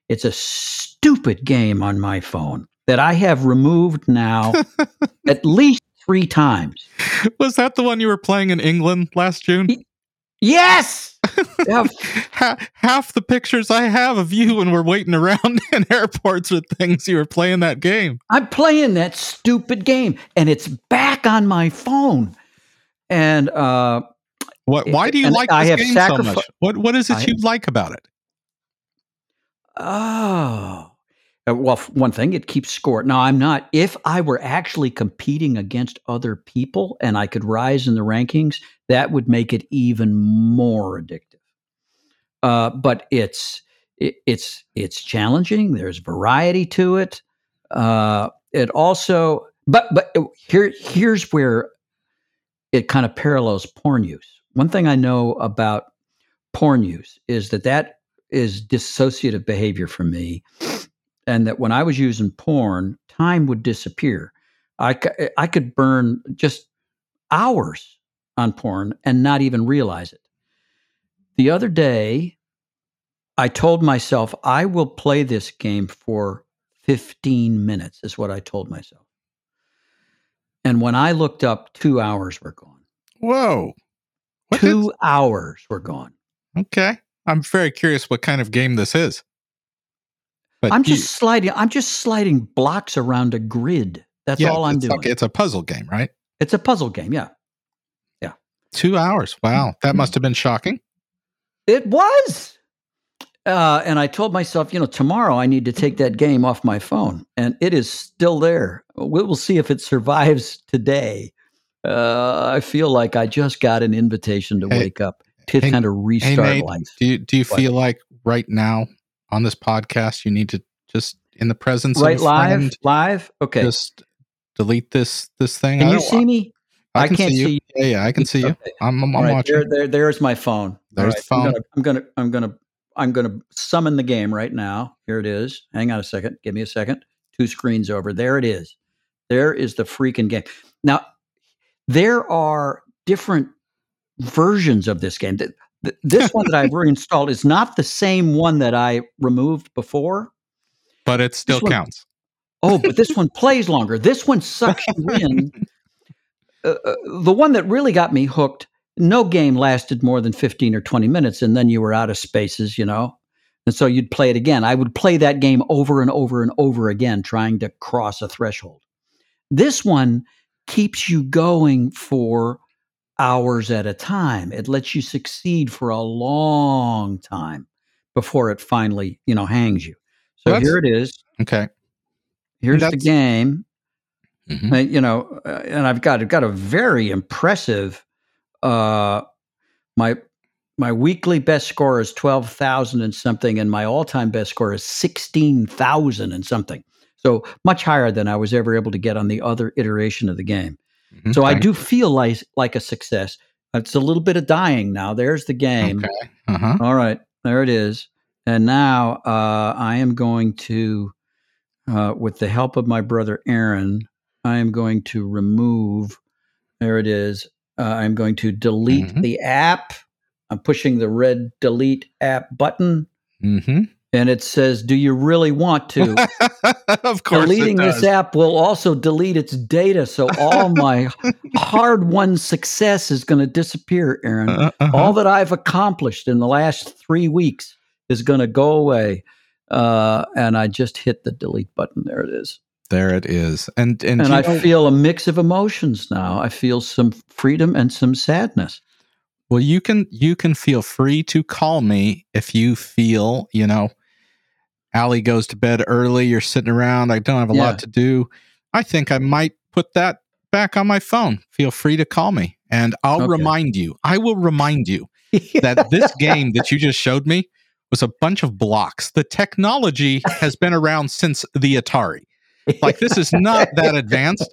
It's a stupid game on my phone that I have removed now (laughs) at least three times. Was that the one you were playing in England last June? Yes. (laughs) Half the pictures I have of you when we're waiting around (laughs) in airports with things you were playing that game. I'm playing that stupid game and it's back on my phone. And uh, What? Why do you And like I this game so much? What What is it I- you like about it? oh, Uh, well, one thing, it keeps score. Now, I'm not, if I were actually competing against other people and I could rise in the rankings, that would make it even more addictive. Uh, but it's, it, it's, it's challenging. There's variety to it. Uh, it also, but, but here, here's where it kind of parallels porn use. One thing I know about porn use is that that is dissociative behavior for me and that when I was using porn, time would disappear. I, I could burn just hours on porn and not even realize it. The other day, I told myself, I will play this game for 15 minutes, is what I told myself. And when I looked up, two hours were gone. Whoa! What two hours were gone. okay, I'm very curious what kind of game this is. But I'm you- just sliding. I'm just sliding blocks around a grid. That's yeah, all I'm doing. It's a puzzle game, right? It's a puzzle game. Yeah, yeah. Two hours. Wow, that Mm-hmm. must have been shocking. it was. Uh, and I told myself, you know, tomorrow I need to take that game off my phone, and it is still there. We will see if it survives today. Uh, I feel like I just got an invitation to Hey, wake up to hey- kind of restart Nate, life. Do you do you What? feel like right now on this podcast you need to just in the presence Right, of live, friend, live. Okay. just delete this this thing? Can I you see me? I, I can can't see you. see you. Yeah, yeah, I can see you. Okay. I'm, I'm, I'm right, watching. there, there, there's my phone. There's right, the phone. I'm gonna, I'm gonna, I'm gonna, I'm gonna summon the game right now. Here it is. Hang on a second. Give me a second. Two screens over. There it is. There is the freaking game. Now, there are different versions of this game. Th- th- This one that I've (laughs) reinstalled is not the same one that I removed before. but it still one- counts. Oh, but this one plays longer. This one sucks you in. (laughs) Uh, uh, the one that really got me hooked, no game lasted more than 15 or 20 minutes, and then you were out of spaces, you know? And so you'd play it again. I would play that game over and over and over again, trying to cross a threshold. This one keeps you going for hours at a time. It lets you succeed for a long time before it finally, you know, hangs you. So That's- here it is. Okay. Here's the game. Mhm. Uh, you know, uh, and I've got I've got a very impressive. Uh, my my weekly best score is twelve thousand and something, and my all time best score is sixteen thousand and something. So much higher than I was ever able to get on the other iteration of the game. Mhm. So I do feel like like a success. It's a little bit of dying now. There's the game. Okay. Uh huh. All right, there it is. And now uh, I am going to, uh, with the help of my brother Aaron, I am going to remove. There it is. Uh, I'm going to delete Mhm. the app. I'm pushing the red delete app button, Mm-hmm. And it says, "Do you really want to?" (laughs) of course. Deleting this app will also delete its data, so all (laughs) my hard-won success is going to disappear, Aaron Uh, uh-huh. all that I've accomplished in the last three weeks is going to go away. Uh, and I just hit the delete button. There it is. there it is. And and, And I know- feel a mix of emotions now. I feel some freedom and some sadness. Well, you can you can feel free to call me if you feel, you know, Allie goes to bed early, you're sitting around, I don't have a Yeah. lot to do. I think I might put that back on my phone. Feel free to call me and I'll Okay. remind you. I will remind you (laughs) that this game that you just showed me was a bunch of blocks. The technology has been around since the Atari. Like this is not that advanced.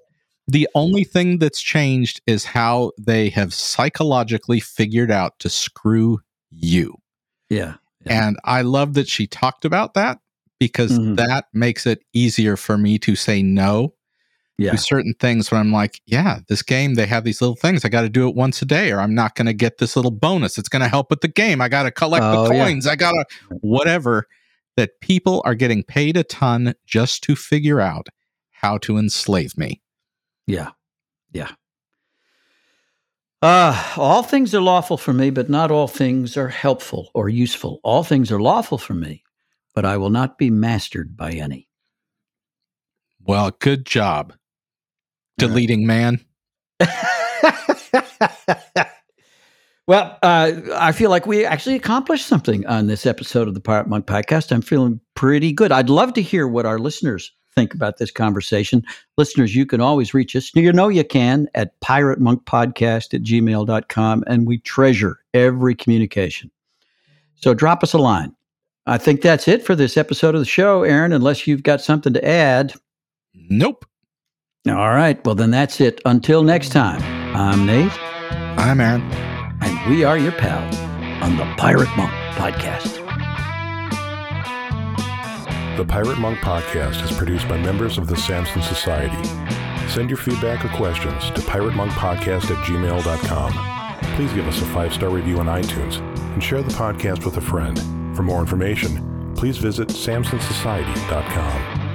The only thing that's changed is how they have psychologically figured out to screw you. yeah. Yeah. And I love that she talked about that because Mhm. that makes it easier for me to say no Yeah. to certain things when I'm like, yeah, this game, they have these little things. I got to do it once a day or I'm not going to get this little bonus. It's going to help with the game. I got to collect Oh, the yeah. coins. I got to, whatever. That people are getting paid a ton just to figure out how to enslave me. Yeah. Yeah. Uh, all things are lawful for me, but not all things are helpful or useful. All things are lawful for me, but I will not be mastered by any. Well, good job, All right. deleting man. (laughs) well, uh, I feel like we actually accomplished something on this episode of the Pirate Monk podcast. I'm feeling pretty good. I'd love to hear what our listeners think about this conversation. Listeners, you can always reach us. You know you can at piratemonkpodcast at gmail.com, and we treasure every communication. So drop us a line. I think that's it for this episode of the show, Aaron, unless you've got something to add. Nope. All right. Well, then that's it. Until next time, I'm Nate. I'm Aaron. and we are your pal on the Pirate Monk podcast. The Pirate Monk Podcast is produced by members of the Samson Society. Send your feedback or questions to piratemonkpodcast at gmail.com. Please give us a five star review on iTunes and share the podcast with a friend. For more information, please visit samsonsociety.com.